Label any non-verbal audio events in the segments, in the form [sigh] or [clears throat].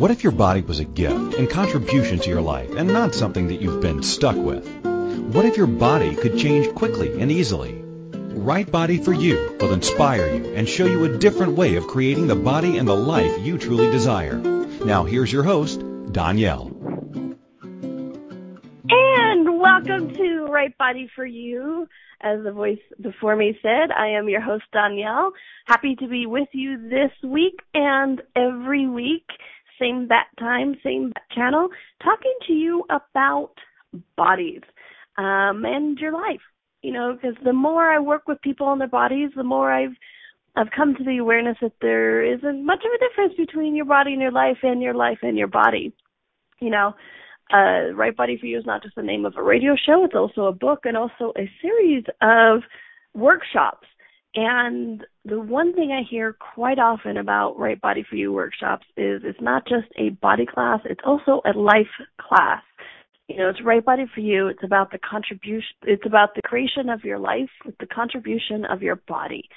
What if your body was a gift and contribution to your life and not something that you've been stuck with? What if your body could change quickly and easily? Right Body for You will inspire you and show you a different way of creating the body and the life you truly desire. Now here's your host, Danielle. And welcome to Right Body for You. As the voice before me said, I am your host, Danielle. Happy to be with you this week and every week same bat time, same bat channel, talking to you about bodies um, and your life. You know, because the more I work with people on their bodies, the more I've I've come to the awareness that there isn't much of a difference between your body and your life and your life and your body. You know, uh, Right Body for You is not just the name of a radio show, it's also a book and also a series of workshops and the one thing I hear quite often about Right Body for You workshops is it's not just a body class, it's also a life class. You know, it's Right Body for You, it's about the contribution, it's about the creation of your life with the contribution of your body.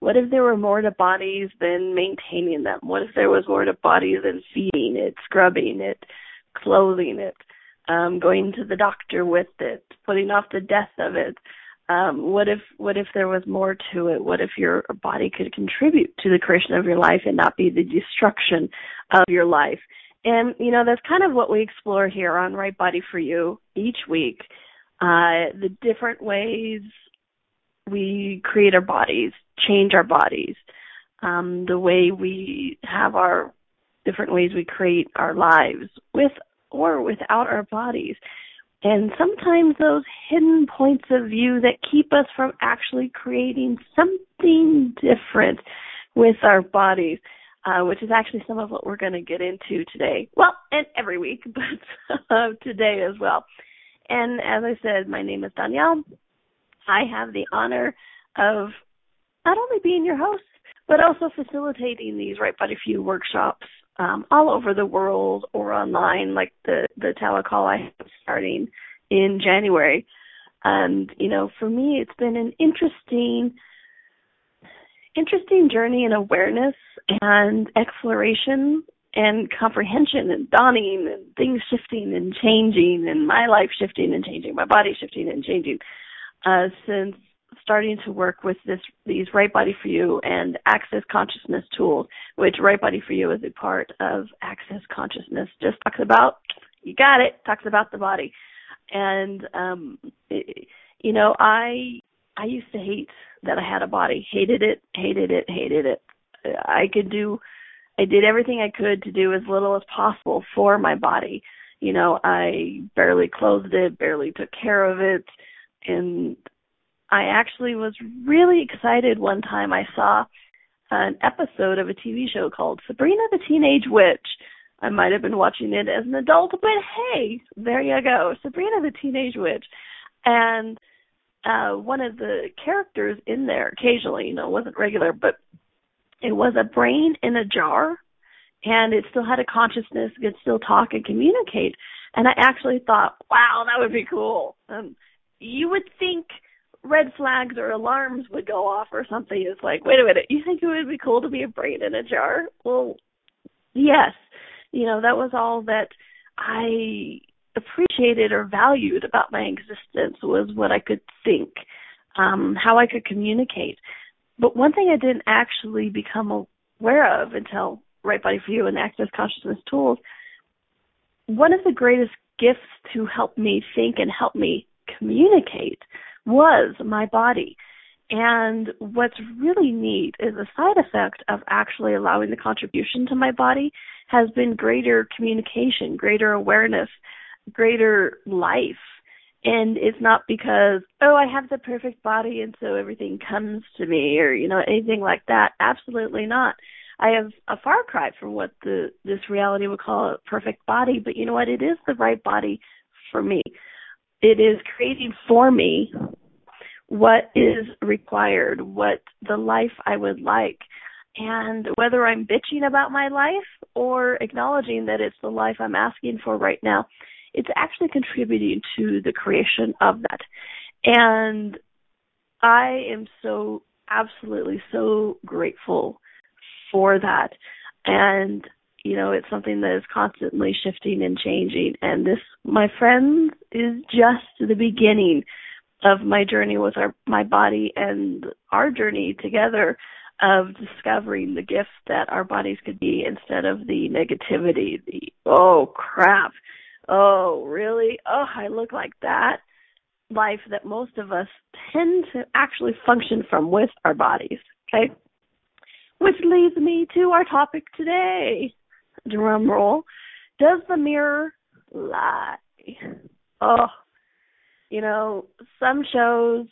What if there were more to bodies than maintaining them? What if there was more to bodies than feeding it, scrubbing it, clothing it, um, going to the doctor with it, putting off the death of it? Um, what if what if there was more to it? What if your body could contribute to the creation of your life and not be the destruction of your life? And you know that's kind of what we explore here on Right Body for You each week. Uh, the different ways we create our bodies, change our bodies, um, the way we have our different ways we create our lives with or without our bodies and sometimes those hidden points of view that keep us from actually creating something different with our bodies, uh, which is actually some of what we're going to get into today. Well, and every week, [laughs] but uh, today as well. And as I said, my name is Danielle. I have the honor of not only being your host, but also facilitating these Right Body You workshops um, all over the world or online, like the the telecall I have starting in January. And you know, for me, it's been an interesting, interesting journey in awareness and exploration and comprehension and dawning and things shifting and changing and my life shifting and changing, my body shifting and changing uh, since starting to work with this these Right Body for You and Access Consciousness tools, which Right Body for You is a part of Access Consciousness. Just talks about you got it, talks about the body. And um it, you know, I I used to hate that I had a body. Hated it, hated it, hated it. I could do I did everything I could to do as little as possible for my body. You know, I barely clothed it, barely took care of it, and I actually was really excited one time I saw an episode of a TV show called Sabrina the Teenage Witch. I might have been watching it as an adult, but hey, there you go. Sabrina the Teenage Witch. And uh one of the characters in there occasionally, you know, wasn't regular, but it was a brain in a jar and it still had a consciousness, could still talk and communicate. And I actually thought, wow, that would be cool. Um you would think red flags or alarms would go off or something. It's like, wait a minute, you think it would be cool to be a brain in a jar? Well, yes. You know, that was all that I appreciated or valued about my existence was what I could think, um, how I could communicate. But one thing I didn't actually become aware of until Right Body for You and Access Consciousness tools, one of the greatest gifts to help me think and help me communicate was my body. And what's really neat is a side effect of actually allowing the contribution to my body has been greater communication, greater awareness, greater life. And it's not because, oh, I have the perfect body and so everything comes to me or, you know, anything like that. Absolutely not. I have a far cry from what the this reality would call a perfect body, but you know what? It is the right body for me. It is creating for me what is required, what the life I would like. And whether I'm bitching about my life or acknowledging that it's the life I'm asking for right now, it's actually contributing to the creation of that. And I am so absolutely so grateful for that. And You know, it's something that is constantly shifting and changing. And this, my friends, is just the beginning of my journey with our my body and our journey together of discovering the gift that our bodies could be instead of the negativity, the oh crap, oh really, oh I look like that life that most of us tend to actually function from with our bodies. Okay, which leads me to our topic today. Drum roll. Does the mirror lie? Oh, you know, some shows,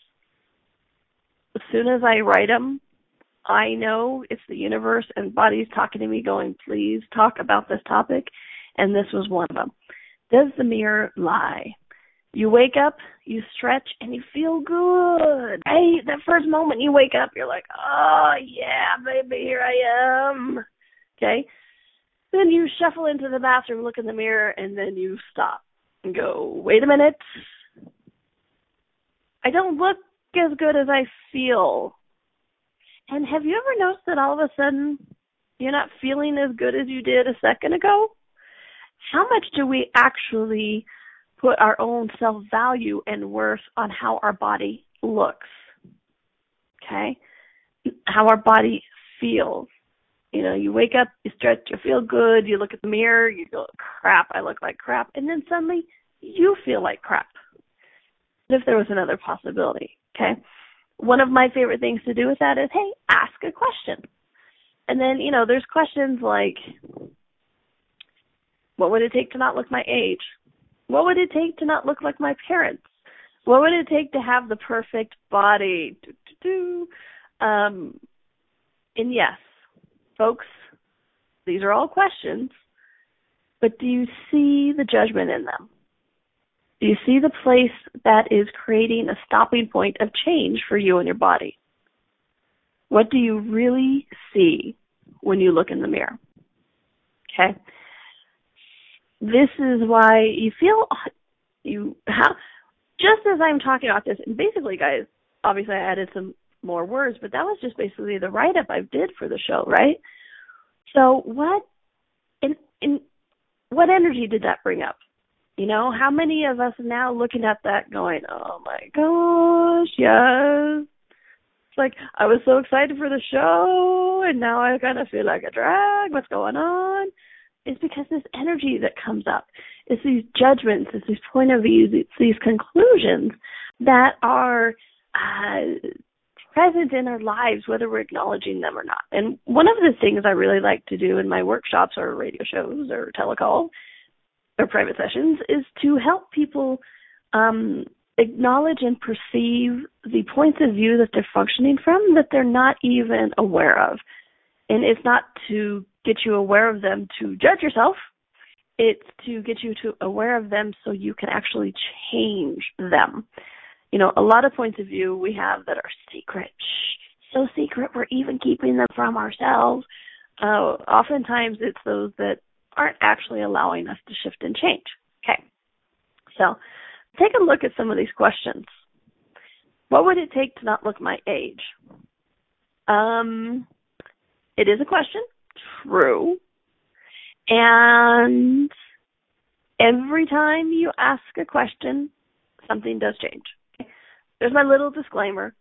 as soon as I write them, I know it's the universe and bodies talking to me going, please talk about this topic. And this was one of them. Does the mirror lie? You wake up, you stretch, and you feel good. Hey, that first moment you wake up, you're like, oh, yeah, baby, here I am. Okay? Then you shuffle into the bathroom, look in the mirror, and then you stop and go, wait a minute. I don't look as good as I feel. And have you ever noticed that all of a sudden you're not feeling as good as you did a second ago? How much do we actually put our own self value and worth on how our body looks? Okay? How our body feels. You know, you wake up, you stretch, you feel good, you look at the mirror, you go, crap, I look like crap. And then suddenly you feel like crap. If there was another possibility, okay? one of my favorite things to do with that is, hey, ask a question. And then, you know, there's questions like, what would it take to not look my age? What would it take to not look like my parents? What would it take to have the perfect body? Do, do, do. Um, and yes, folks, these are all questions, but do you see the judgment in them? Do you see the place that is creating a stopping point of change for you and your body? What do you really see when you look in the mirror? Okay. This is why you feel you have, just as I'm talking about this, and basically, guys, obviously I added some more words, but that was just basically the write up I did for the show, right? So what, in, in, what energy did that bring up? You know, how many of us now looking at that going, oh my gosh, yes. It's like, I was so excited for the show and now I kind of feel like a drag. What's going on? It's because this energy that comes up. It's these judgments, it's these point of views, it's these conclusions that are uh, present in our lives, whether we're acknowledging them or not. And one of the things I really like to do in my workshops or radio shows or telecall or private sessions is to help people um, acknowledge and perceive the points of view that they're functioning from that they're not even aware of. And it's not to get you aware of them to judge yourself. It's to get you to aware of them so you can actually change them. You know, a lot of points of view we have that are secret. Shh, so secret we're even keeping them from ourselves. Uh, oftentimes it's those that aren't actually allowing us to shift and change. Okay. So take a look at some of these questions. What would it take to not look my age? Um, it is a question. True. And every time you ask a question, something does change. There's my little disclaimer.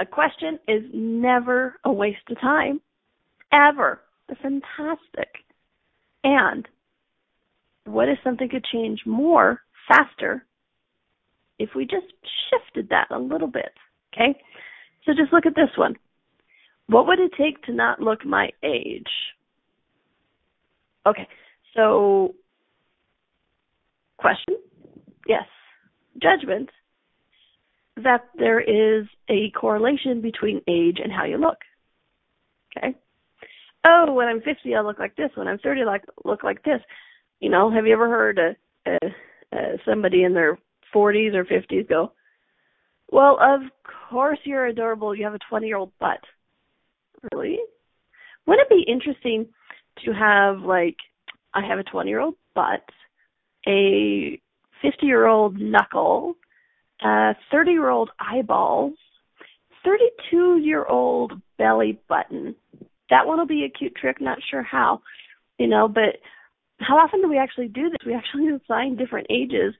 A question is never a waste of time. Ever. They're fantastic. And what if something could change more faster if we just shifted that a little bit? Okay? So just look at this one. What would it take to not look my age? Okay, so question? Yes. Judgment that there is a correlation between age and how you look. Okay? Oh, when I'm 50, I'll look like this. When I'm 30, I'll like, look like this. You know, have you ever heard a, a, a somebody in their 40s or 50s go, well, of course you're adorable. You have a 20 year old butt. Really? Wouldn't it be interesting to have, like, I have a 20 year old butt, a 50 year old knuckle, a 30 year old eyeballs, 32 year old belly button, that one will be a cute trick, not sure how. you know, but how often do we actually do this? We actually [laughs] assign different ages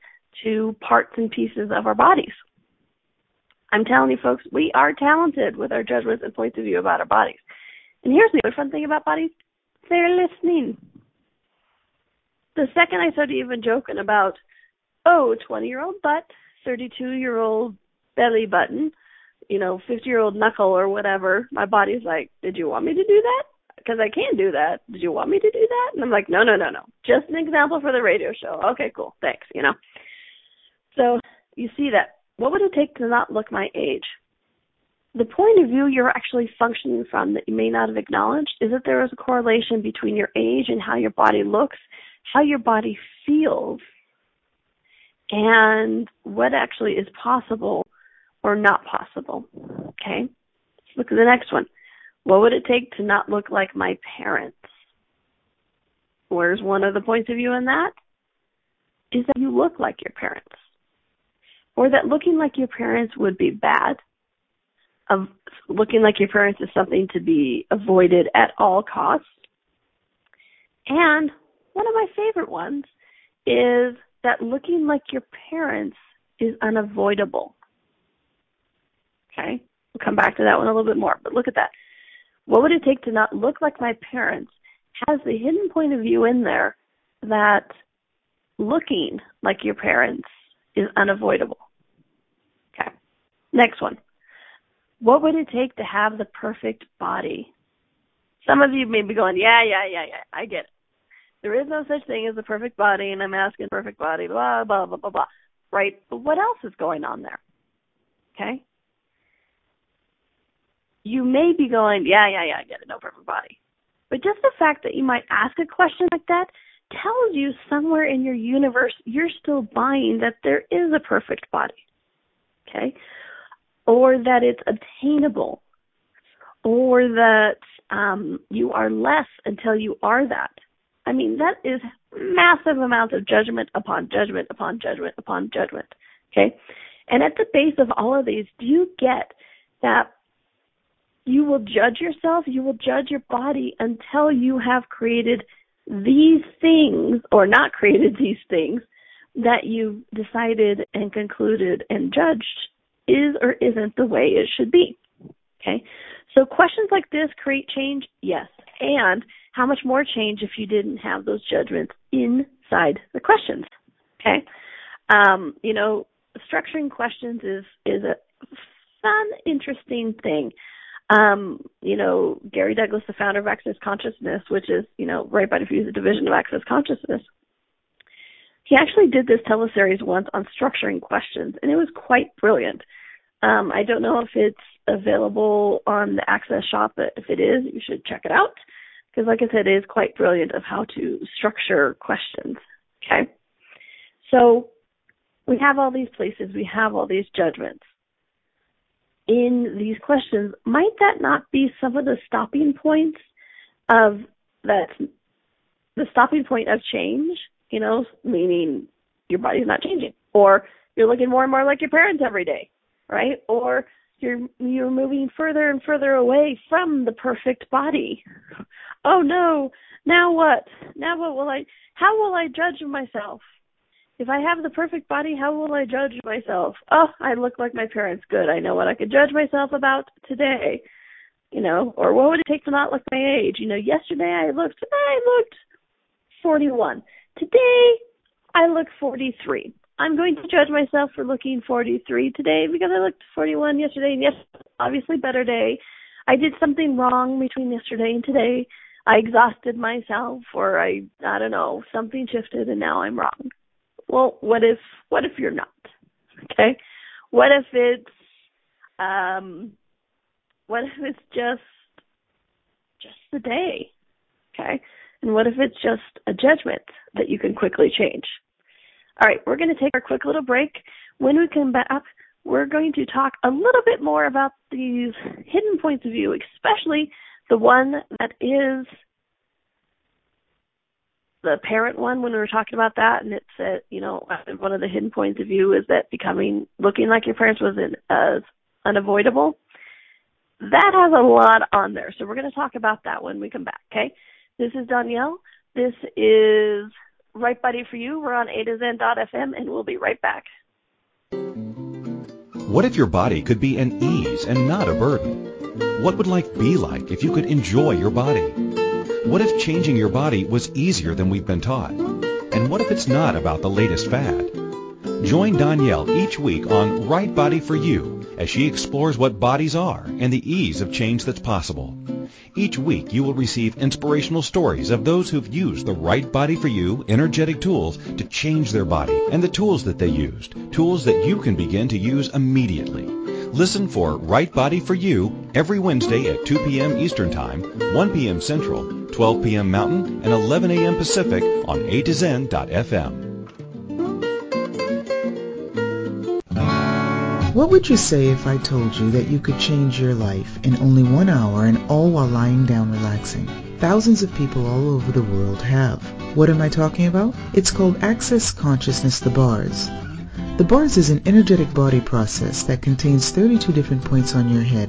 to parts and pieces of our bodies. I'm telling you folks, we are talented with our judgments and points of view about our bodies. And here's the other fun thing about bodies. They're listening. The second I started even joking about, oh, 20 year old butt, 32 year old belly button, you know, 50 year old knuckle or whatever, my body's like, did you want me to do that? Because I can do that. Did you want me to do that? And I'm like, no, no, no, no. Just an example for the radio show. Okay, cool. Thanks, you know. So you see that. What would it take to not look my age? The point of view you're actually functioning from that you may not have acknowledged is that there is a correlation between your age and how your body looks, how your body feels, and what actually is possible or not possible. Okay? Let's look at the next one. What would it take to not look like my parents? Where's one of the points of view in that? Is that you look like your parents. Or that looking like your parents would be bad. Of looking like your parents is something to be avoided at all costs. And one of my favorite ones is that looking like your parents is unavoidable. Okay? We'll come back to that one a little bit more, but look at that. What would it take to not look like my parents has the hidden point of view in there that looking like your parents is unavoidable. Okay. Next one. What would it take to have the perfect body? Some of you may be going, yeah, yeah, yeah, yeah, I get it. There is no such thing as a perfect body, and I'm asking perfect body, blah, blah, blah, blah, blah. Right? But what else is going on there? Okay? You may be going, yeah, yeah, yeah, I get it, no perfect body. But just the fact that you might ask a question like that tells you somewhere in your universe you're still buying that there is a perfect body. Okay? Or that it's obtainable. Or that um, you are less until you are that. I mean, that is massive amounts of judgment upon judgment upon judgment upon judgment. Okay? And at the base of all of these, do you get that you will judge yourself, you will judge your body until you have created these things or not created these things that you've decided and concluded and judged is or isn't the way it should be. Okay? So questions like this create change? Yes. And how much more change if you didn't have those judgments inside the questions? Okay? Um, you know, structuring questions is is a fun, interesting thing. Um, you know, Gary Douglas, the founder of Access Consciousness, which is, you know, Right Body for You division of Access Consciousness, he actually did this teleseries once on structuring questions, and it was quite brilliant. Um, I don't know if it's available on the Access shop, but if it is, you should check it out because, like I said, it is quite brilliant of how to structure questions. Okay, so we have all these places, we have all these judgments in these questions. Might that not be some of the stopping points of that? The stopping point of change, you know, meaning your body's not changing, or you're looking more and more like your parents every day, right? Or you're you're moving further and further away from the perfect body. [laughs] Oh no, now what? Now what will I how will I judge myself? If I have the perfect body, how will I judge myself? Oh, I look like my parents. Good. I know what I could judge myself about today. You know, or what would it take to not look my age? You know, yesterday I looked I looked 41. Today I look 43. I'm going to judge myself for looking 43 today because I looked 41 yesterday, and yes, obviously better day. I did something wrong between yesterday and today. I exhausted myself, or I, I don't know, something shifted, and now I'm wrong. Well, what if, what if you're not? Okay, what if it's, um, what if it's just, just the day? Okay, and what if it's just a judgment that you can quickly change? All right, we're going to take our quick little break. When we come back, we're going to talk a little bit more about these hidden points of view, especially the one that is the parent one when we were talking about that and it said you know one of the hidden points of view is that becoming looking like your parents was in, uh, unavoidable that has a lot on there so we're going to talk about that when we come back okay this is danielle This is Right Body for You. We're on A to Zen.fm, and we'll be right back. What if your body could be an ease and not a burden? What would life be like if you could enjoy your body? What if changing your body was easier than we've been taught? And what if it's not about the latest fad? Join Danielle each week on Right Body for You as she explores what bodies are and the ease of change that's possible. Each week you will receive inspirational stories of those who've used the Right Body for You energetic tools to change their body and the tools that they used, tools that you can begin to use immediately. Listen for Right Body for You every Wednesday at 2 p.m. Eastern Time, 1 p.m. Central, 12 p.m. Mountain, and 11 a.m. Pacific on A to Zen.fm. What would you say if I told you that you could change your life in only one hour and all while lying down relaxing? Thousands of people all over the world have. What am I talking about? It's called Access Consciousness the Bars. The bars is an energetic body process that contains 32 different points on your head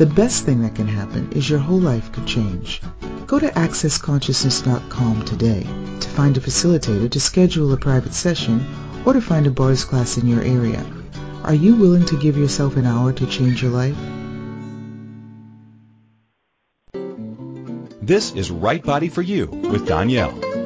The best thing that can happen is your whole life could change. Go to accessconsciousness.com today to find a facilitator to schedule a private session or to find a bars class in your area. Are you willing to give yourself an hour to change your life? This is Right Body for You with Danielle.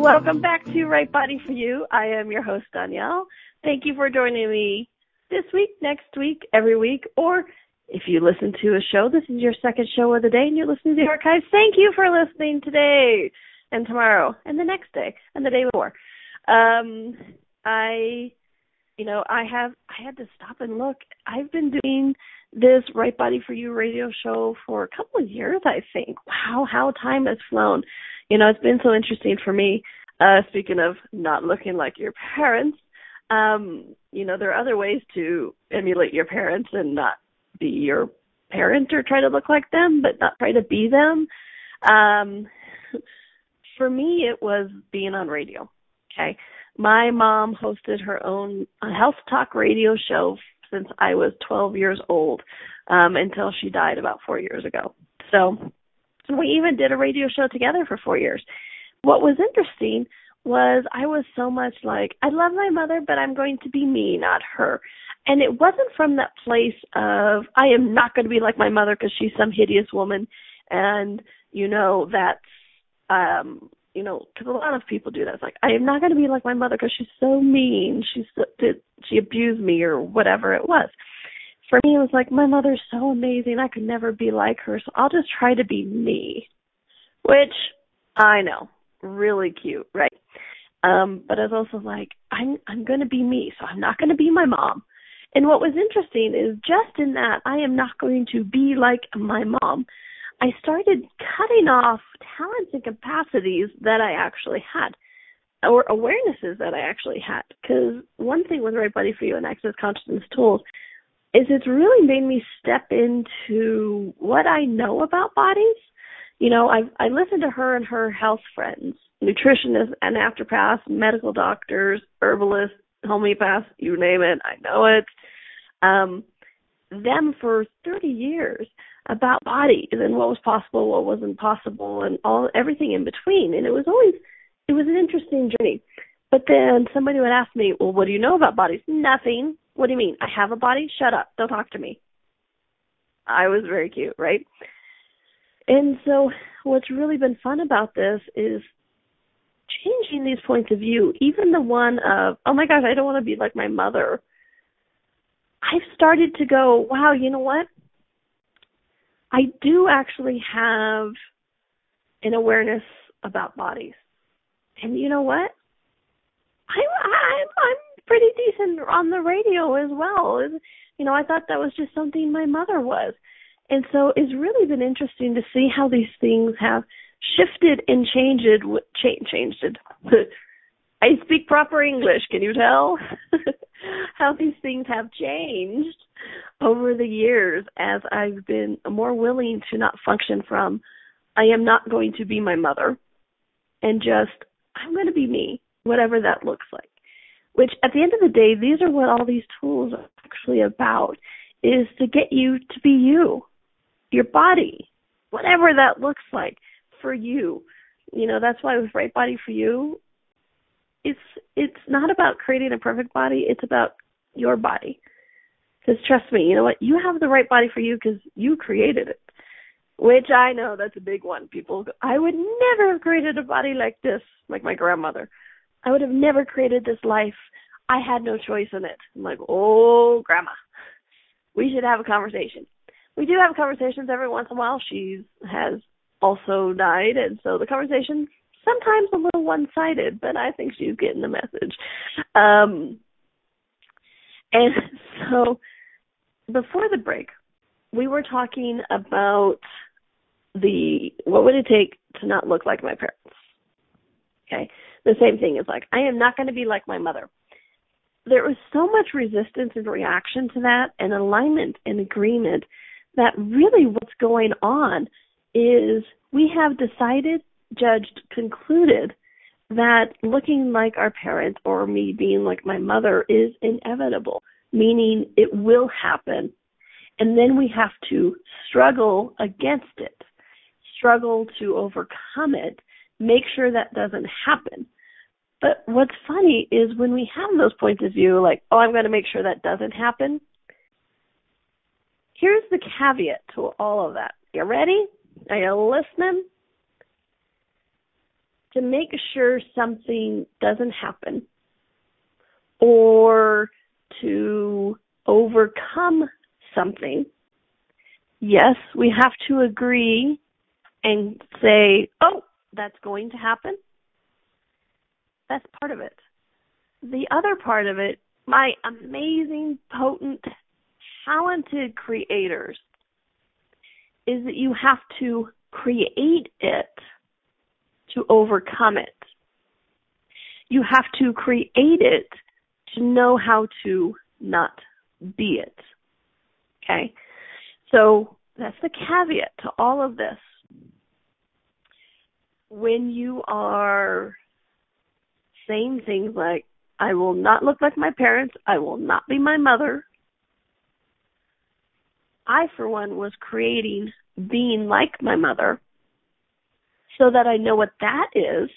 Welcome back to Right Body for You. I am your host, Danielle. Thank you for joining me this week, next week, every week, or if you listen to a show, this is your second show of the day and you're listening to the archives. Thank you for listening today and tomorrow and the next day and the day before. Um, I, you know, I have, I had to stop and look. I've been doing this Right Body for You radio show for a couple of years, I think. Wow, how time has flown you know, it's been so interesting for me. Uh, speaking of not looking like your parents, um, you know, there are other ways to emulate your parents and not be your parent or try to look like them, but not try to be them. Um, [laughs] for me, it was being on radio. Okay. My mom hosted her own health talk radio show since I was 12 years old um, until she died about four years ago. So and we even did a radio show together for four years. What was interesting was I was so much like, I love my mother, but I'm going to be me, not her. And it wasn't from that place of, I am not going to be like my mother because she's some hideous woman. And, you know, that's, um, you know, because a lot of people do that. It's like, I am not going to be like my mother because she's so mean. She's, she abused me or whatever it was for me, it was like, my mother's so amazing. I could never be like her. So I'll just try to be me, which I know, really cute, right? Um, but I was also like, I'm, I'm going to be me. So I'm not going to be my mom. And what was interesting is just in that I am not going to be like my mom. I started cutting off talents and capacities that I actually had or awarenesses that I actually had. Because one thing with Right Body for You and Access Consciousness Tools is it's really made me step into what I know about bodies. You know, I I listen to her and her health friends, nutritionists and naturopaths, medical doctors, herbalists, homeopaths, you name it, I know it. Um, them for 30 years about bodies and what was possible, what wasn't possible, and all everything in between. And it was always it was an interesting journey. But then somebody would ask me, "Well, what do you know about bodies?" Nothing. What do you mean? I have a body? Shut up. Don't talk to me. I was very cute, right? And so what's really been fun about this is changing these points of view, even the one of, oh my gosh, I don't want to be like my mother. I've started to go, wow, you know what? I do actually have an awareness about bodies. And you know what? I, I I'm pretty decent on the radio as well. You know, I thought that was just something my mother was. And so it's really been interesting to see how these things have shifted and changed cha- changed it. [laughs] I speak proper English, can you tell? [laughs] how these things have changed over the years as I've been more willing to not function from I am not going to be my mother and just I'm going to be me, whatever that looks like. Which at the end of the day, these are what all these tools are actually about is to get you to be you, your body, whatever that looks like for you. You know, that's why with Right Body for You, it's it's not about creating a perfect body, it's about your body. Because trust me, you know what? You have the right body for you because you created it. Which I know that's a big one. People, I would never have created a body like this, like my grandmother. I would have never created this life. I had no choice in it. I'm like, oh, grandma, we should have a conversation. We do have conversations every once in a while. She has also died, and so the conversation's sometimes a little one-sided, but I think she's getting the message. Um, and [laughs] so before the break, we were talking about the what would it take to not look like my parents. Okay the same thing is like, I am not going to be like my mother. There was so much resistance and reaction to that and alignment and agreement that really what's going on is we have decided, judged, concluded that looking like our parents or me being like my mother is inevitable, meaning it will happen. And then we have to struggle against it, struggle to overcome it, make sure that doesn't happen. But what's funny is when we have those points of view, like, oh, I'm going to make sure that doesn't happen. Here's the caveat to all of that. You ready? Are you listening? To make sure something doesn't happen or to overcome something, yes, we have to agree and say, oh, that's going to happen. That's part of it. The other part of it, my amazing, potent, talented creators, is that you have to create it to overcome it. You have to create it to know how to not be it. Okay? So that's the caveat to all of this. When you are saying things like, I will not look like my parents, I will not be my mother. I, for one, was creating being like my mother so that I know what that is,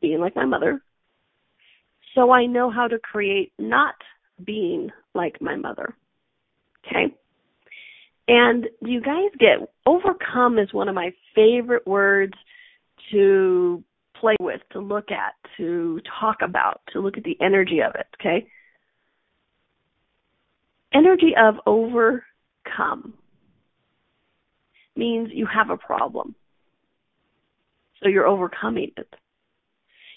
being like my mother, so I know how to create not being like my mother. Okay? And you guys get overcome is one of my favorite words to play with, to look at, to talk about, to look at the energy of it, okay? Energy of overcome means you have a problem. So you're overcoming it.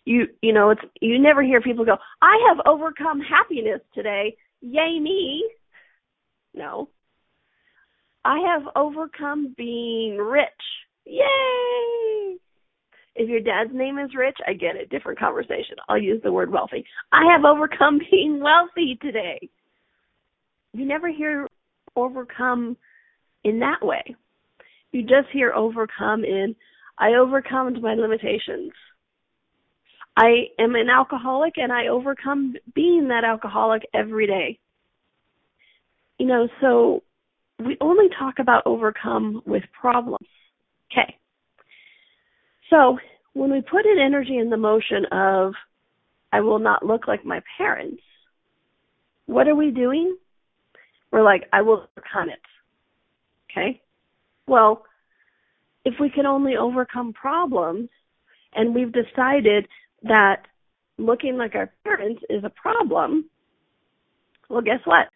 You you know, it's you never hear people go, "I have overcome happiness today. Yay me." No. I have overcome being rich. Yay! If your dad's name is Rich, I get it. Different conversation. I'll use the word wealthy. I have overcome [laughs] being wealthy today. You never hear overcome in that way. You just hear overcome in I overcome my limitations. I am an alcoholic and I overcome being that alcoholic every day. You know, so we only talk about overcome with problems. Okay. So when we put an energy in the motion of, I will not look like my parents, what are we doing? We're like, I will overcome it. Okay? Well, if we can only overcome problems and we've decided that looking like our parents is a problem, well, guess what?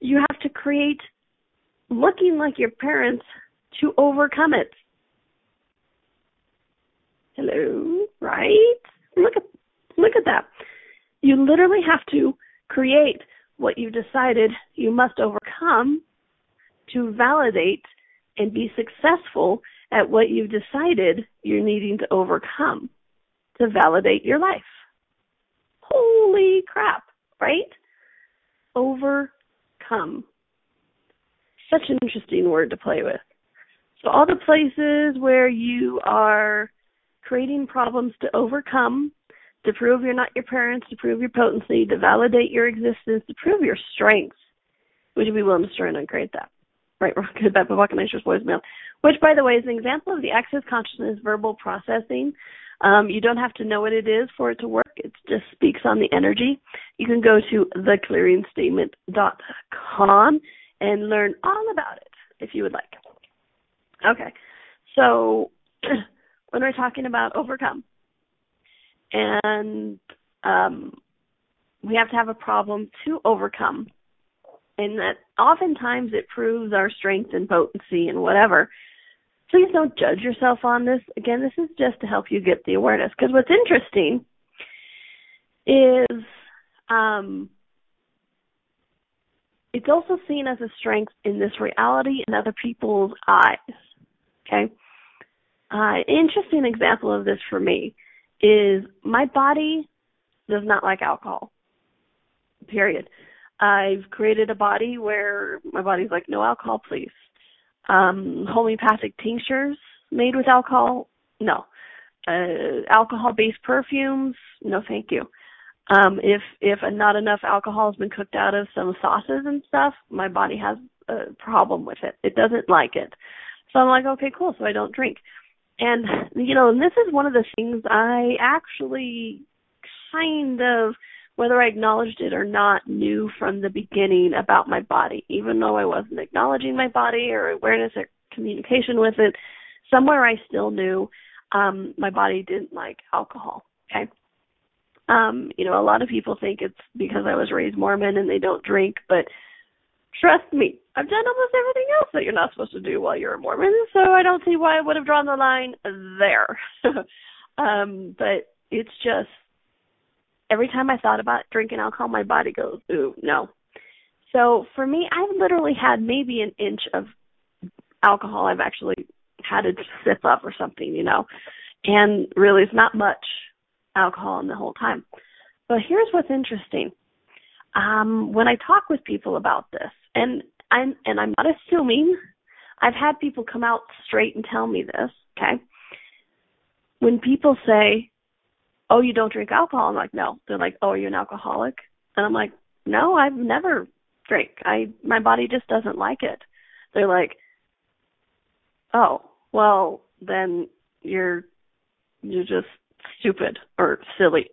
You have to create looking like your parents to overcome it. Hello, right? Look at look at that. You literally have to create what you decided you must overcome to validate and be successful at what you've decided you're needing to overcome to validate your life. Holy crap, right? Overcome. Such an interesting word to play with. So all the places where you are creating problems to overcome, to prove you're not your parents, to prove your potency, to validate your existence, to prove your strength, would you be willing to start and create that? Right, we're good about Bavakanation's voicemail. Which, by the way, is an example of the access consciousness verbal processing. Um, you don't have to know what it is for it to work. It just speaks on the energy. You can go to theclearingstatement.com and learn all about it if you would like. Okay, so [clears throat] when we're talking about overcome, and um, we have to have a problem to overcome, and that oftentimes it proves our strength and potency and whatever. Please don't judge yourself on this. Again, this is just to help you get the awareness. Because what's interesting is um, it's also seen as a strength in this reality in other people's eyes. Okay? Uh, interesting example of this for me is my body does not like alcohol. Period. I've created a body where my body's like, no alcohol, please. Um, homeopathic tinctures made with alcohol, no. Uh, alcohol-based perfumes, no, thank you. Um, if if not enough alcohol has been cooked out of some sauces and stuff, my body has a problem with it. It doesn't like it. So I'm like, okay, cool. So I don't drink. And you know, and this is one of the things I actually kind of whether I acknowledged it or not, knew from the beginning about my body, even though I wasn't acknowledging my body or awareness or communication with it. Somewhere I still knew um, my body didn't like alcohol. Okay. Um, you know, a lot of people think it's because I was raised Mormon and they don't drink, but trust me, I've done almost everything else that you're not supposed to do while you're a Mormon, so I don't see why I would have drawn the line there. [laughs] um, but it's just every time I thought about drinking alcohol, my body goes, ooh, no. So for me, I've literally had maybe an inch of alcohol I've actually had a sip up or something, you know. And really it's not much alcohol in the whole time. But here's what's interesting. Um, when I talk with people about this, and I'm and I'm not assuming, I've had people come out straight and tell me this, okay? When people say, oh, you don't drink alcohol? I'm like, no. They're like, oh, are you an alcoholic? And I'm like, no, I've never drank. I my body just doesn't like it. They're like, oh, well, then you're you're just stupid or silly.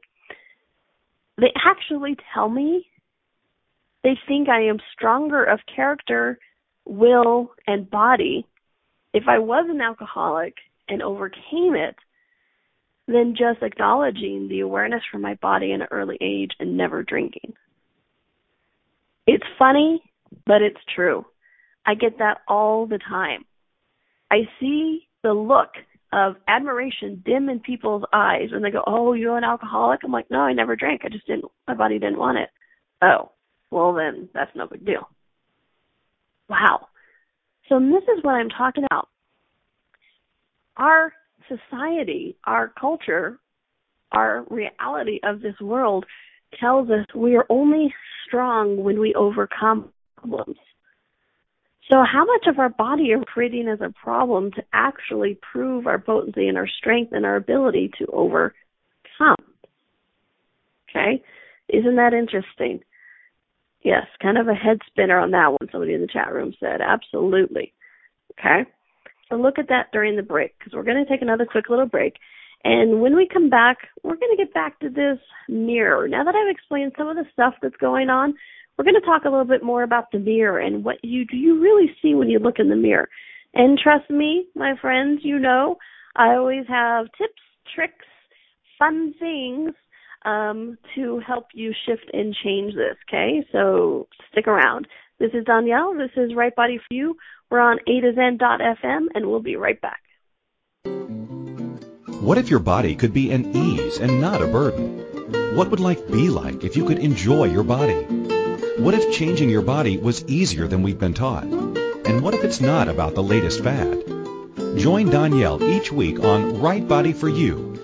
They actually tell me they think I am stronger of character, will, and body if I was an alcoholic and overcame it than just acknowledging the awareness from my body in an early age and never drinking. It's funny, but it's true. I get that all the time. I see the look of admiration dim in people's eyes when they go, "Oh, you're an alcoholic." I'm like, "No, I never drank. I just didn't. My body didn't want it." Oh, well then that's no big deal. Wow. So this is what I'm talking about. Our society, our culture, our reality of this world tells us we are only strong when we overcome problems. So, how much of our body are we creating as a problem to actually prove our potency and our strength and our ability to overcome? Okay, isn't that interesting? Yes, kind of a head spinner on that one. Somebody in the chat room said, absolutely. Okay. So look at that during the break because we're going to take another quick little break. And when we come back, we're going to get back to this mirror. Now that I've explained some of the stuff that's going on, we're going to talk a little bit more about the mirror and what you do you really see when you look in the mirror. And trust me, my friends, you know, I always have tips, tricks, fun things um, to help you shift and change this, okay? So stick around. This is Danielle. This is Right Body for You. We're on A to Zen.fm, and we'll be right back. What if your body could be an ease and not a burden? What would life be like if you could enjoy your body? What if changing your body was easier than we've been taught? And what if it's not about the latest fad? Join Danielle each week on Right Body for You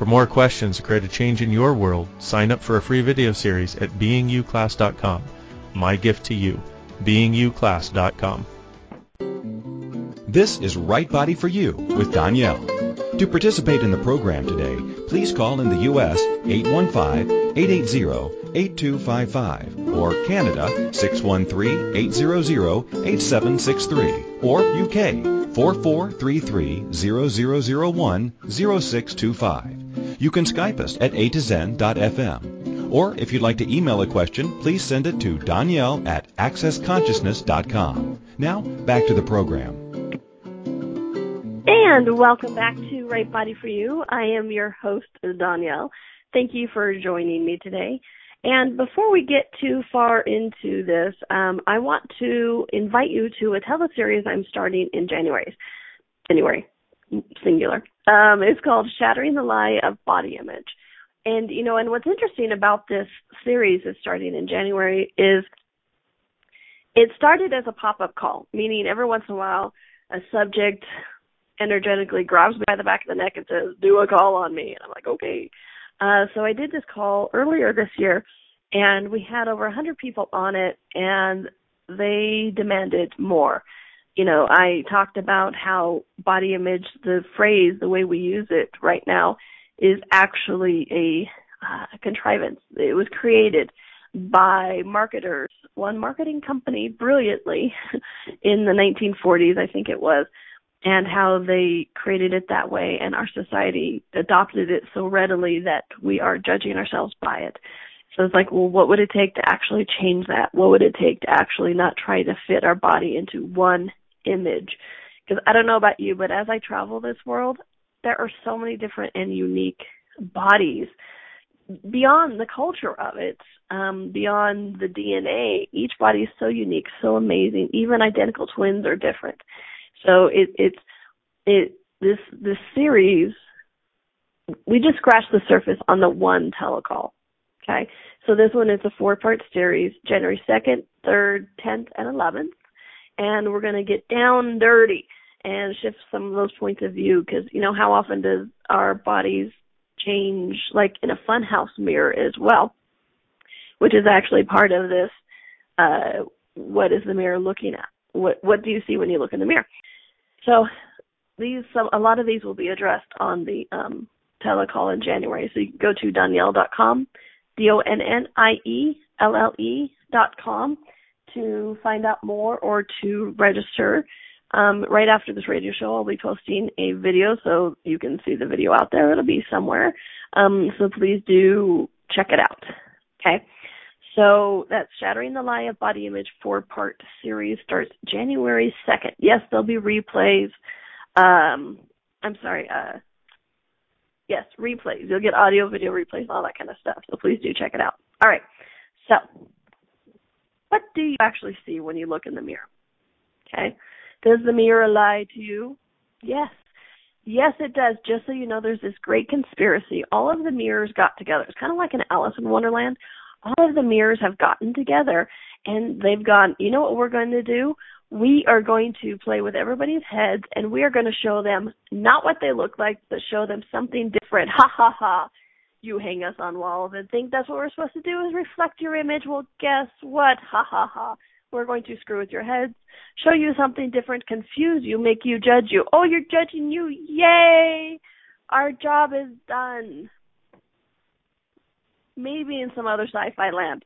For more questions to create a change in your world, sign up for a free video series at beingyouclass.com. My gift to you, beingyouclass.com. This is Right Body for You with Donnielle. To participate in the program today, please call in the U.S. 815-880-8255 or Canada 613-800-8763 or UK 4433-0001-0625. You can Skype us at a to zen.fm. Or if you'd like to email a question, please send it to Donnielle at accessconsciousness.com. Now, back to the program. And welcome back to Right Body for You. I am your host, Donnielle. Thank you for joining me today. And before we get too far into this, um, I want to invite you to a teleseries I'm starting in January. January, singular. Um, it's called Shattering the Lie of Body Image. And, you know, and what's interesting about this series is starting in January is it started as a pop-up call, meaning every once in a while a subject energetically grabs me by the back of the neck and says, "Do a call on me." And I'm like, "Okay." Uh, so I did this call earlier this year, and we had over a 100 people on it, and they demanded more. You know, I talked about how body image, the phrase, the way we use it right now, is actually a uh, contrivance. It was created by marketers, one marketing company brilliantly [laughs] in the 1940s, I think it was, and how they created it that way and our society adopted it so readily that we are judging ourselves by it. So it's like, well, what would it take to actually change that? What would it take to actually not try to fit our body into one image? Because I don't know about you, but as I travel this world, there are so many different and unique bodies beyond the culture of it, um, beyond the DNA. Each body is so unique, so amazing. Even identical twins are different. So it, it's it this this series we just scratched the surface on the one telecall. Okay, so this one is a four part series, January second, third, tenth, and eleventh, and we're to get down dirty and shift some of those points of view because you know how often does our bodies change like in a funhouse mirror as well, which is actually part of this. Uh, what is the mirror looking at? What what do you see when you look in the mirror? So these some a lot of these will be addressed on the um, telecall in January. So you can go to donnielle.com, d o n n i e l l e dot com to find out more or to register. Um, right after this radio show, I'll be posting a video so you can see the video out there. It'll be somewhere. Um, so please do check it out. Okay. So that's Shattering the Lie of Body Image four part series starts January 2nd. Yes, there'll be replays. Um, I'm sorry, uh, yes, replays. You'll get audio, video replays, all that kind of stuff. So please do check it out. All right. So, what do you actually see when you look in the mirror? Okay. Does the mirror lie to you? Yes. Yes, it does. Just so you know, there's this great conspiracy. All of the mirrors got together. It's kind of like an Alice in Wonderland. All of the mirrors have gotten together and they've gone, you know what we're going to do? We are going to play with everybody's heads and we are going to show them not what they look like, but show them something different. Ha ha ha. You hang us on walls and think that's what we're supposed to do is reflect your image. Well, guess what? Ha ha ha. We're going to screw with your heads, show you something different, confuse you, make you judge you. Oh, you're judging you. Yay! Our job is done. Maybe in some other sci-fi land.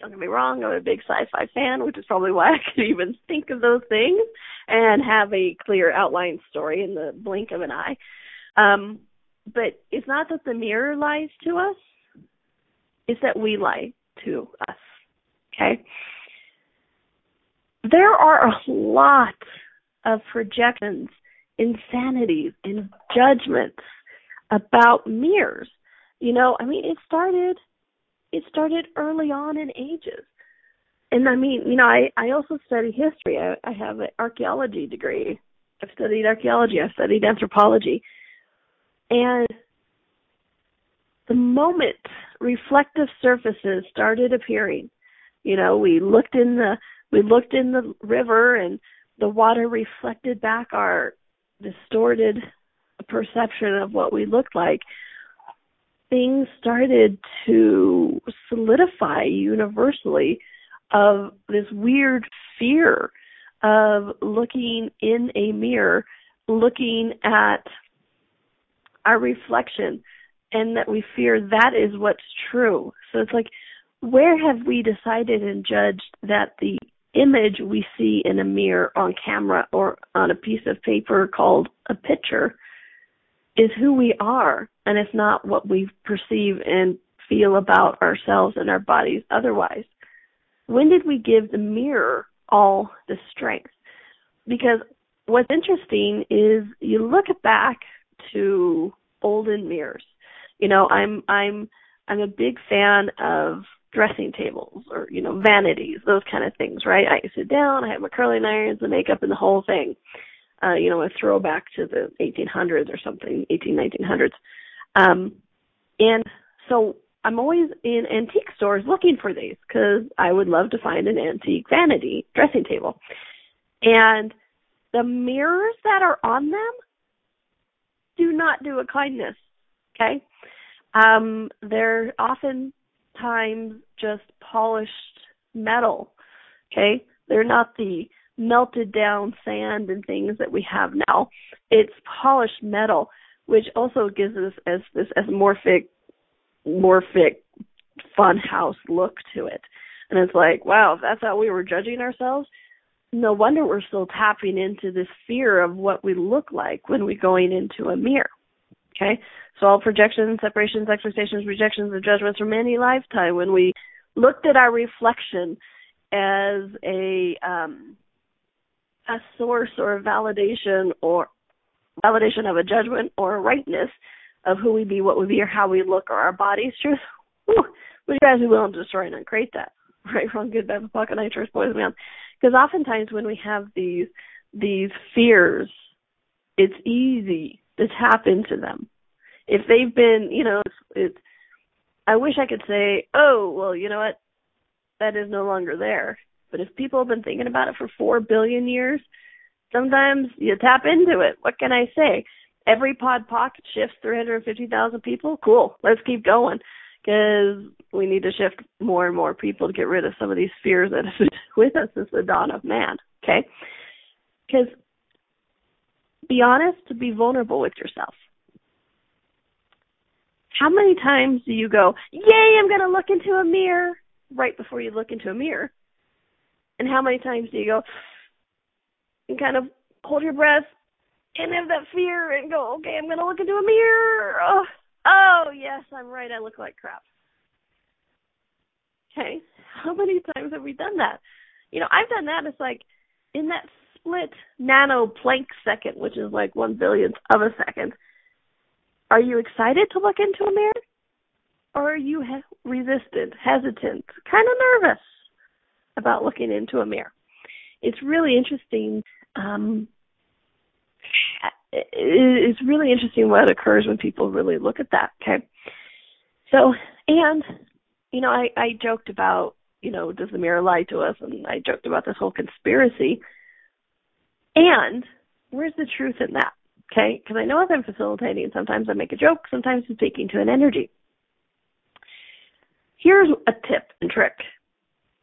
Don't get me wrong, I'm a big sci-fi fan, which is probably why [laughs] I could even think of those things and have a clear outline story in the blink of an eye. Um, but it's not that the mirror lies to us, it's that we lie to us. Okay? there are a lot of projections, insanities, and judgments about mirrors. You know, I mean, it started, it started early on in ages. And I mean, you know, I, I also study history. I, I have an archaeology degree. I've studied archaeology. I've studied anthropology. And the moment reflective surfaces started appearing, you know, we looked in the we looked in the river and the water reflected back our distorted perception of what we looked like things started to solidify universally of this weird fear of looking in a mirror looking at our reflection and that we fear that is what's true. So it's like where have we decided and judged that the image we see in a mirror on camera or on a piece of paper called a picture is who we are and it's not what we perceive and feel about ourselves and our bodies otherwise. When did we give the mirror all the strength? Because what's interesting is you look back to olden mirrors. You know, I'm I'm I'm a big fan of dressing tables or you know vanities those kind of things right i sit down i have my curling irons the makeup and the whole thing uh you know a throwback to the 1800s or something 18 1900s um and so i'm always in antique stores looking for these because i would love to find an antique vanity dressing table and the mirrors that are on them do not do a kindness okay um they're oftentimes just polished metal. Okay? They're not the melted down sand and things that we have now. It's polished metal, which also gives us as this morphic, morphic fun house look to it. And it's like, wow, if that's how we were judging ourselves, no wonder we're still tapping into this fear of what we look like when we're going into a mirror. Okay? So all projections, separations, expectations, rejections, and judgments from any lifetime when we looked at our reflection as a um a source or a validation or validation of a judgment or a rightness of who we be, what we be, or how we look, or our body's truth. Whew, would you guys be willing to destroy and uncreate that? [laughs] Right, wrong, good, bad, pocket, night, choice, boys, man. Because oftentimes when we have these these fears, it's easy to tap into them if they've been, you know, it's, it's I wish I could say, oh, well, you know what, that is no longer there. But if people have been thinking about it for four billion years, sometimes you tap into it. What can I say? Every pod pocket shifts 350,000 people. Cool. Let's keep going because we need to shift more and more people to get rid of some of these fears that have been [laughs] with us since the dawn of man. Okay? Because be honest, be vulnerable with yourself. How many times do you go, Yay, I'm going to look into a mirror right before you look into a mirror? And how many times do you go and kind of hold your breath and have that fear and go, Okay, I'm going to look into a mirror? Oh, oh, yes, I'm right. I look like crap. Okay. How many times have we done that? You know, I've done that. It's like in that split nano Planck second, which is like one billionth of a second are you excited to look into a mirror? or are you he- resistant, hesitant, kind of nervous about looking into a mirror? It's really interesting. Um, it's really interesting what occurs when people really look at that. Okay, so and you know, I I joked about you know, does the mirror lie to us? And I joked about this whole conspiracy. And where's the truth in that? Okay, because I know as I'm facilitating, sometimes I make a joke, sometimes I'm speaking to an energy. Here's a tip and trick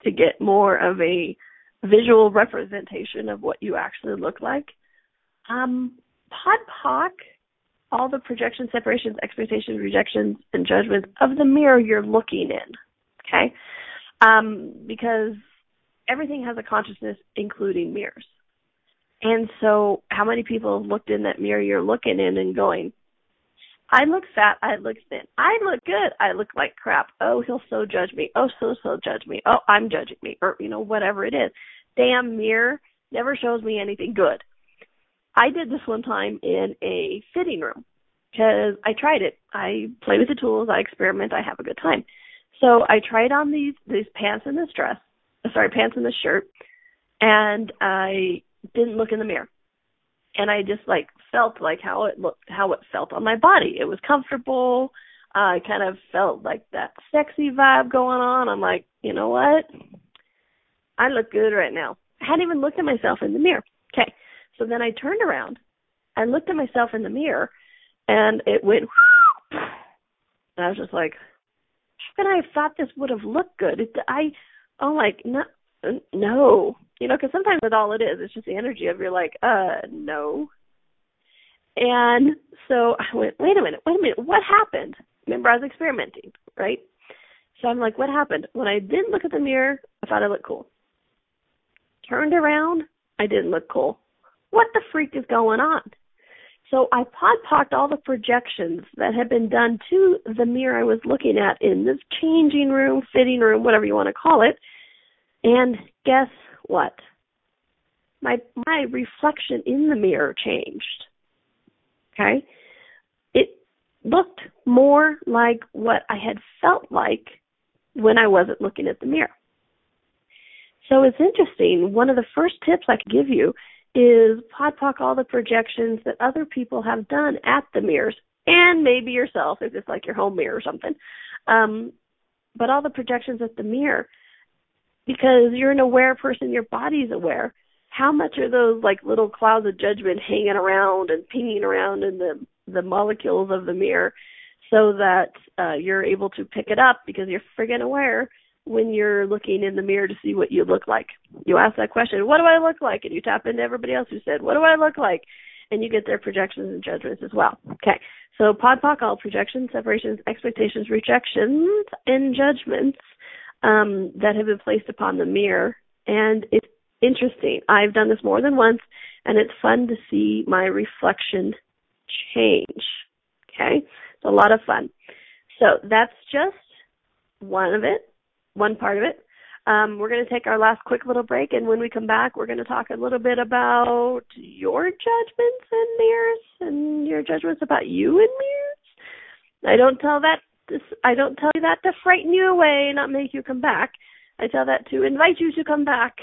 to get more of a visual representation of what you actually look like. Um, Pod POC, all the projections, separations, expectations, rejections, and judgments of the mirror you're looking in. Okay? Um, because everything has a consciousness, including mirrors. And so, how many people have looked in that mirror you're looking in and going, I look fat, I look thin, I look good, I look like crap. Oh, he'll so judge me. Oh, so so judge me. Oh, I'm judging me, or you know whatever it is. Damn mirror never shows me anything good. I did this one time in a fitting room because I tried it. I play with the tools, I experiment, I have a good time. So I tried on these these pants and this dress, uh, sorry, pants and this shirt, and I didn't look in the mirror. And I just like felt like how it looked, how it felt on my body. It was comfortable. I kind of felt like that sexy vibe going on. I'm like, you know what? I look good right now. I hadn't even looked at myself in the mirror. Okay. So then I turned around. I looked at myself in the mirror and it went, and I was just like, how can I have thought this would have looked good? It, I, I'm like, no, no, you know, because sometimes with all it is, it's just the energy of you're like, uh, no. And so I went, wait a minute, wait a minute, what happened? Remember, I was experimenting, right? So I'm like, what happened? When I didn't look at the mirror, I thought I looked cool. Turned around, I didn't look cool. What the freak is going on? So I pod pocked all the projections that had been done to the mirror I was looking at in this changing room, fitting room, whatever you want to call it, and guess what? My my reflection in the mirror changed. Okay? It looked more like what I had felt like when I wasn't looking at the mirror. So it's interesting. One of the first tips I could give you is pod poc all the projections that other people have done at the mirrors and maybe yourself if it's like your home mirror or something. Um, but all the projections at the mirror because you're an aware person, your body's aware. How much are those like little clouds of judgment hanging around and pinging around in the the molecules of the mirror so that uh, you're able to pick it up because you're friggin' aware when you're looking in the mirror to see what you look like. You ask that question, what do I look like? And you tap into everybody else who said, what do I look like? And you get their projections and judgments as well. Okay. So POD all projections, separations, expectations, rejections, and judgments um, that have been placed upon the mirror. And it's interesting. I've done this more than once, and it's fun to see my reflection change. Okay? It's a lot of fun. So that's just one of it, one part of it. Um, we're going to take our last quick little break, and when we come back, we're going to talk a little bit about your judgments and mirrors and your judgments about you and mirrors. I don't tell that I don't tell you that to frighten you away, not make you come back. I tell that to invite you to come back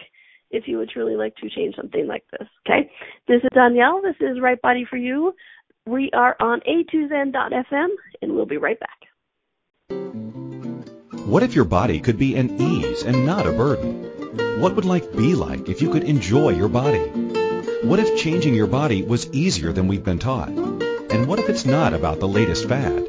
if you would truly like to change something like this. Okay? This is Donnielle. This is Right Body for You. We are on a2zen.fm, and we'll be right back. What if your body could be an ease and not a burden? What would life be like if you could enjoy your body? What if changing your body was easier than we've been taught? And what if it's not about the latest fad?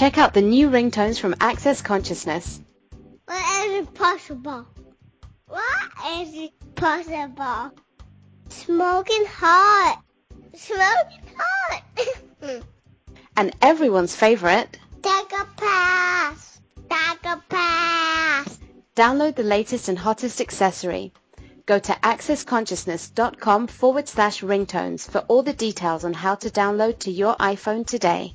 Check out the new ringtones from Access Consciousness. What is it possible? What is it possible? Smoking hot. Smoking hot. [laughs] And everyone's favorite, Take a pass. Take a pass. download the latest and hottest accessory. Go to accessconsciousness.com forward slash ringtones for all the details on how to download to your iPhone today.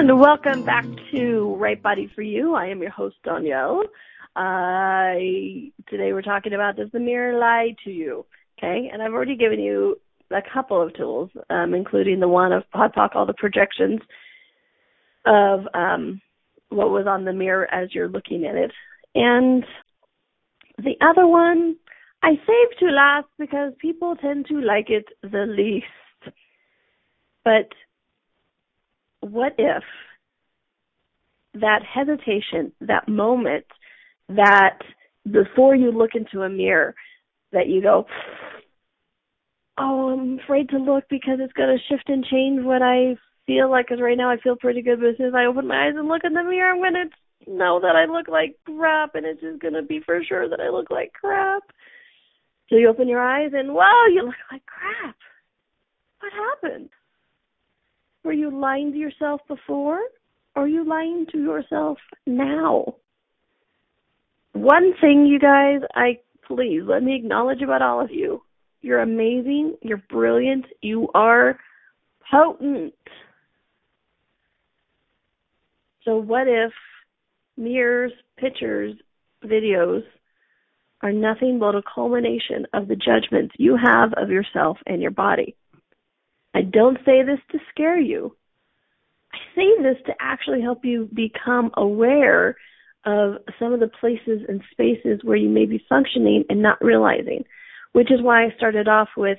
And welcome back to Right Body for You. I am your host, Donnielle. Today we're talking about does the mirror lie to you? Okay, and I've already given you a couple of tools, um, including the one of Pod POC, all the projections of um, what was on the mirror as you're looking at it. And the other one I saved to last because people tend to like it the least. But what if that hesitation, that moment, that before you look into a mirror, that you go, oh, I'm afraid to look because it's going to shift and change what I feel like. Because right now I feel pretty good, but as soon as I open my eyes and look in the mirror, I'm going to know that I look like crap, and it's just going to be for sure that I look like crap. So you open your eyes and, wow, you look like crap. What happened? Were you lying to yourself before? Or are you lying to yourself now? One thing, you guys, I please let me acknowledge about all of you. You're amazing. You're brilliant. You are potent. So, what if mirrors, pictures, videos are nothing but a culmination of the judgments you have of yourself and your body? I don't say this to scare you. I say this to actually help you become aware of some of the places and spaces where you may be functioning and not realizing, which is why I started off with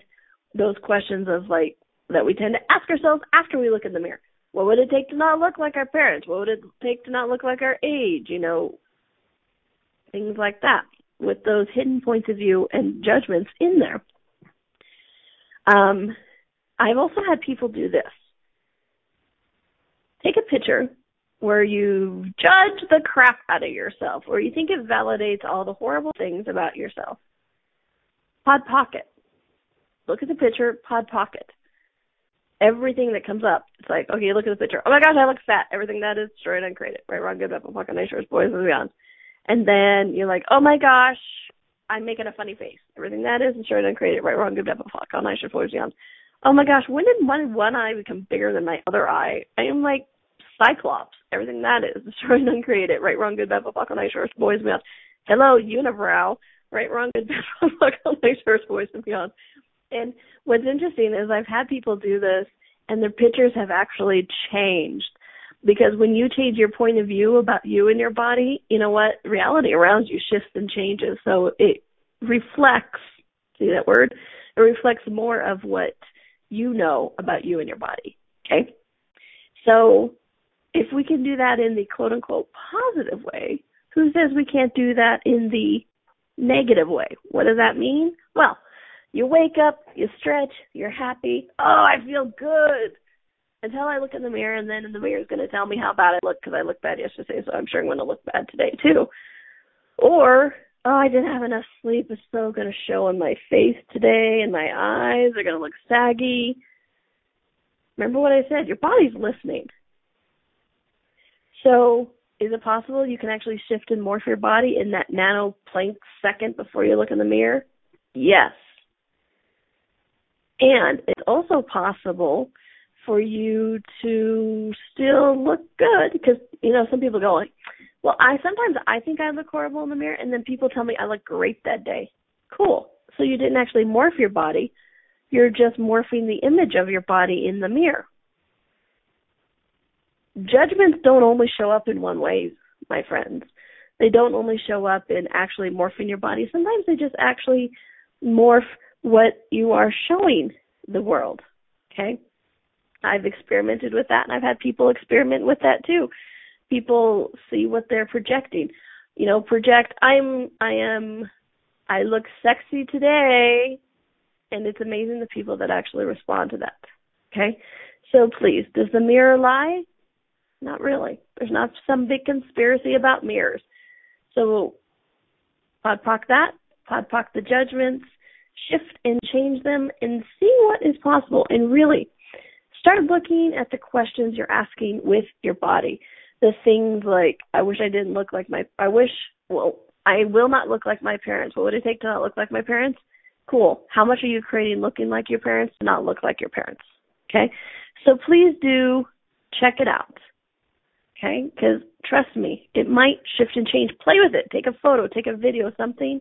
those questions of like that we tend to ask ourselves after we look in the mirror. What would it take to not look like our parents? What would it take to not look like our age? You know, things like that with those hidden points of view and judgments in there. Um, I've also had people do this. Take a picture where you judge the crap out of yourself, or you think it validates all the horrible things about yourself. Pod Pocket. Look at the picture, Pod Pocket. Everything that comes up, it's like, okay, look at the picture. Oh my gosh, I look fat. Everything that is destroyed, uncreated. Right, wrong, good, bad, fucking shorts, boys, and beyond. And then you're like, oh my gosh, I'm making a funny face. Everything that is destroyed, uncreated. Right, wrong, good, bad, fucking nice, shorts, boys, beyond. Oh my gosh, when did my one eye become bigger than my other eye? I am like Cyclops. Everything that is [laughs] destroyed and uncreated. Right, wrong, good, bad, fuck, nice, shorts, boys, and beyond. Hello, unibrow. Right, wrong, good, [laughs] bad, fuck, nice, shorts, boys, and beyond. And what's interesting is I've had people do this and their pictures have actually changed. Because when you change your point of view about you and your body, you know what? Reality around you shifts and changes. So it reflects, see that word? It reflects more of what you know about you and your body. Okay? So if we can do that in the quote unquote positive way, who says we can't do that in the negative way? What does that mean? Well, you wake up, you stretch, you're happy. Oh, I feel good. Until I look in the mirror, and then the mirror is going to tell me how bad I look because I looked bad yesterday, so I'm sure I'm going to look bad today too. Or, oh, I didn't have enough sleep. It's so going to show on my face today, and my eyes are going to look saggy. Remember what I said? Your body's listening. So, is it possible you can actually shift and morph your body in that nano Planck second before you look in the mirror? Yes. And it's also possible for you to still look good because you know some people go like, well, I sometimes I think I look horrible in the mirror, and then people tell me I look great that day. Cool. So you didn't actually morph your body; you're just morphing the image of your body in the mirror. Judgments don't only show up in one way, my friends. They don't only show up in actually morphing your body. Sometimes they just actually morph what you are showing the world. Okay? I've experimented with that and I've had people experiment with that too. People see what they're projecting. You know, project I'm I am I look sexy today and it's amazing the people that actually respond to that. Okay? So please, does the mirror lie? Not really. There's not some big conspiracy about mirrors. So podpoc that, podpoc the judgments, shift and change them and see what is possible and really start looking at the questions you're asking with your body. The things like, I wish I didn't look like my, I wish, well, I will not look like my parents. What would it take to not look like my parents? Cool. How much are you creating looking like your parents to not look like your parents? Okay. So please do check it out. Okay. Because trust me, it might shift and change. Play with it. Take a photo, take a video, something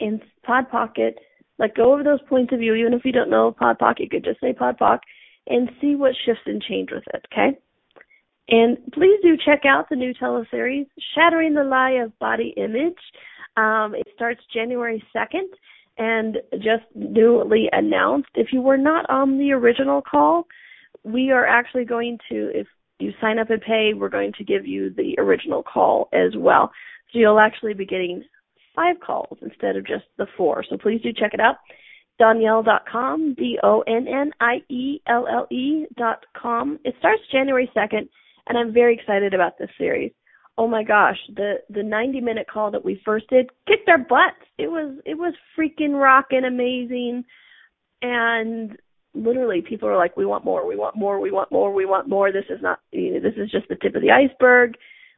in Pod Pocket. Like go over those points of view. Even if you don't know Pod Pocket, you could just say Pod Pocket and see what shifts and change with it. Okay. And please do check out the new teleseries, Shattering the Lie of Body Image. Um, it starts January 2nd and just newly announced. If you were not on the original call, we are actually going to, if you sign up and pay, we're going to give you the original call as well. So you'll actually be getting five calls instead of just the four. So please do check it out. Donnielle.com, D-O-N-N-I-E-L-L-E dot com. It starts January 2nd, and I'm very excited about this series. Oh my gosh, the the 90 minute call that we first did kicked our butts. It was it was freaking rocking amazing, and literally people are like, we want more, we want more, we want more, we want more. This is not you know, this is just the tip of the iceberg.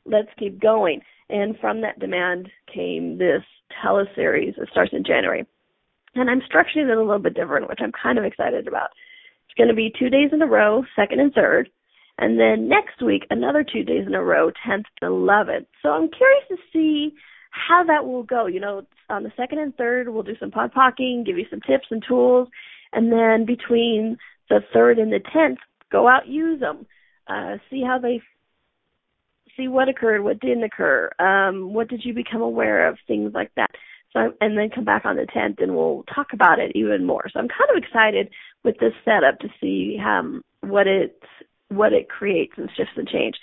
Let's keep going. And from that demand came this teleseries that starts in January. And I'm structuring it a little bit different, which I'm kind of excited about. It's going to be two days in a row, second and third. And then next week, another two days in a row, 10th and 11th. So I'm curious to see how that will go. You know, on the second and third, we'll do some pod pocking, give you some tips and tools. And then between the third and the 10th, go out, use them. Uh, see how they, see what occurred, what didn't occur, um, what did you become aware of, things like that. So, and then come back on the 10th and we'll talk about it even more. So I'm kind of excited with this setup to see um, what it what it creates and shifts and change.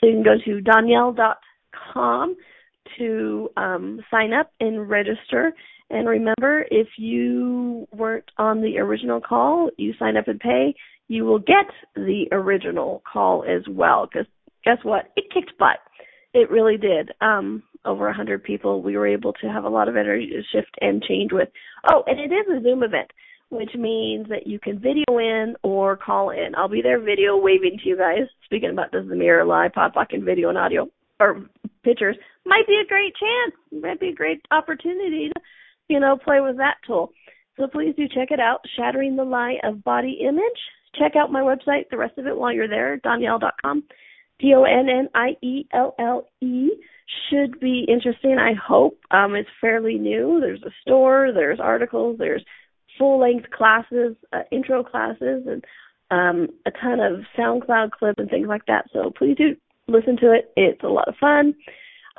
So you can go to donnielle.com to um, sign up and register. And remember, if you weren't on the original call, you sign up and pay, you will get the original call as well. Because guess what? It kicked butt. It really did. Um, over 100 people, we were able to have a lot of energy to shift and change with. Oh, and it is a Zoom event, which means that you can video in or call in. I'll be there video waving to you guys. Speaking about does the mirror lie, pop in video and audio or pictures might be a great chance. Might be a great opportunity to, you know, play with that tool. So please do check it out. Shattering the Lie of Body Image. Check out my website, the rest of it while you're there, donnielle.com. D O N N I E L L E should be interesting. I hope um, it's fairly new. There's a store, there's articles, there's full length classes, uh, intro classes, and um, a ton of SoundCloud clips and things like that. So please do listen to it. It's a lot of fun.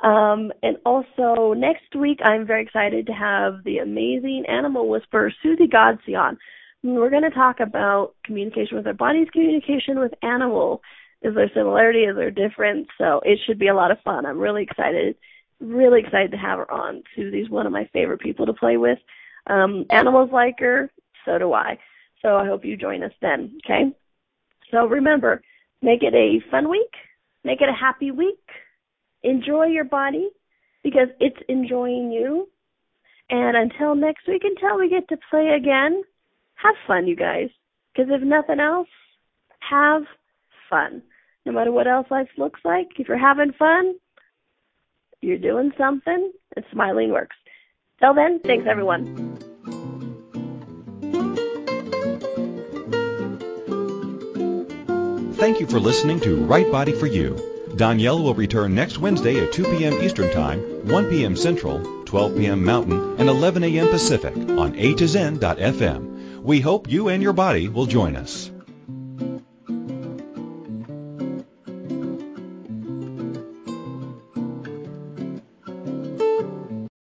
Um, and also next week, I'm very excited to have the amazing animal whisperer Susie Godsey on. We're going to talk about communication with our bodies, communication with animals is there similarity? Is there difference? So it should be a lot of fun. I'm really excited, really excited to have her on. Susie's one of my favorite people to play with. Um, animals like her, so do I. So I hope you join us then. Okay. So remember, make it a fun week. Make it a happy week. Enjoy your body because it's enjoying you. And until next week, until we get to play again, have fun, you guys. Because if nothing else, have fun. No matter what else life looks like, if you're having fun, you're doing something, and smiling works. Till then, thanks everyone. Thank you for listening to Right Body for You. Donnielle will return next Wednesday at 2 p.m. Eastern Time, 1 p.m. Central, 12 p.m. Mountain, and 11 a.m. Pacific on A to Zen.fm. We hope you and your body will join us.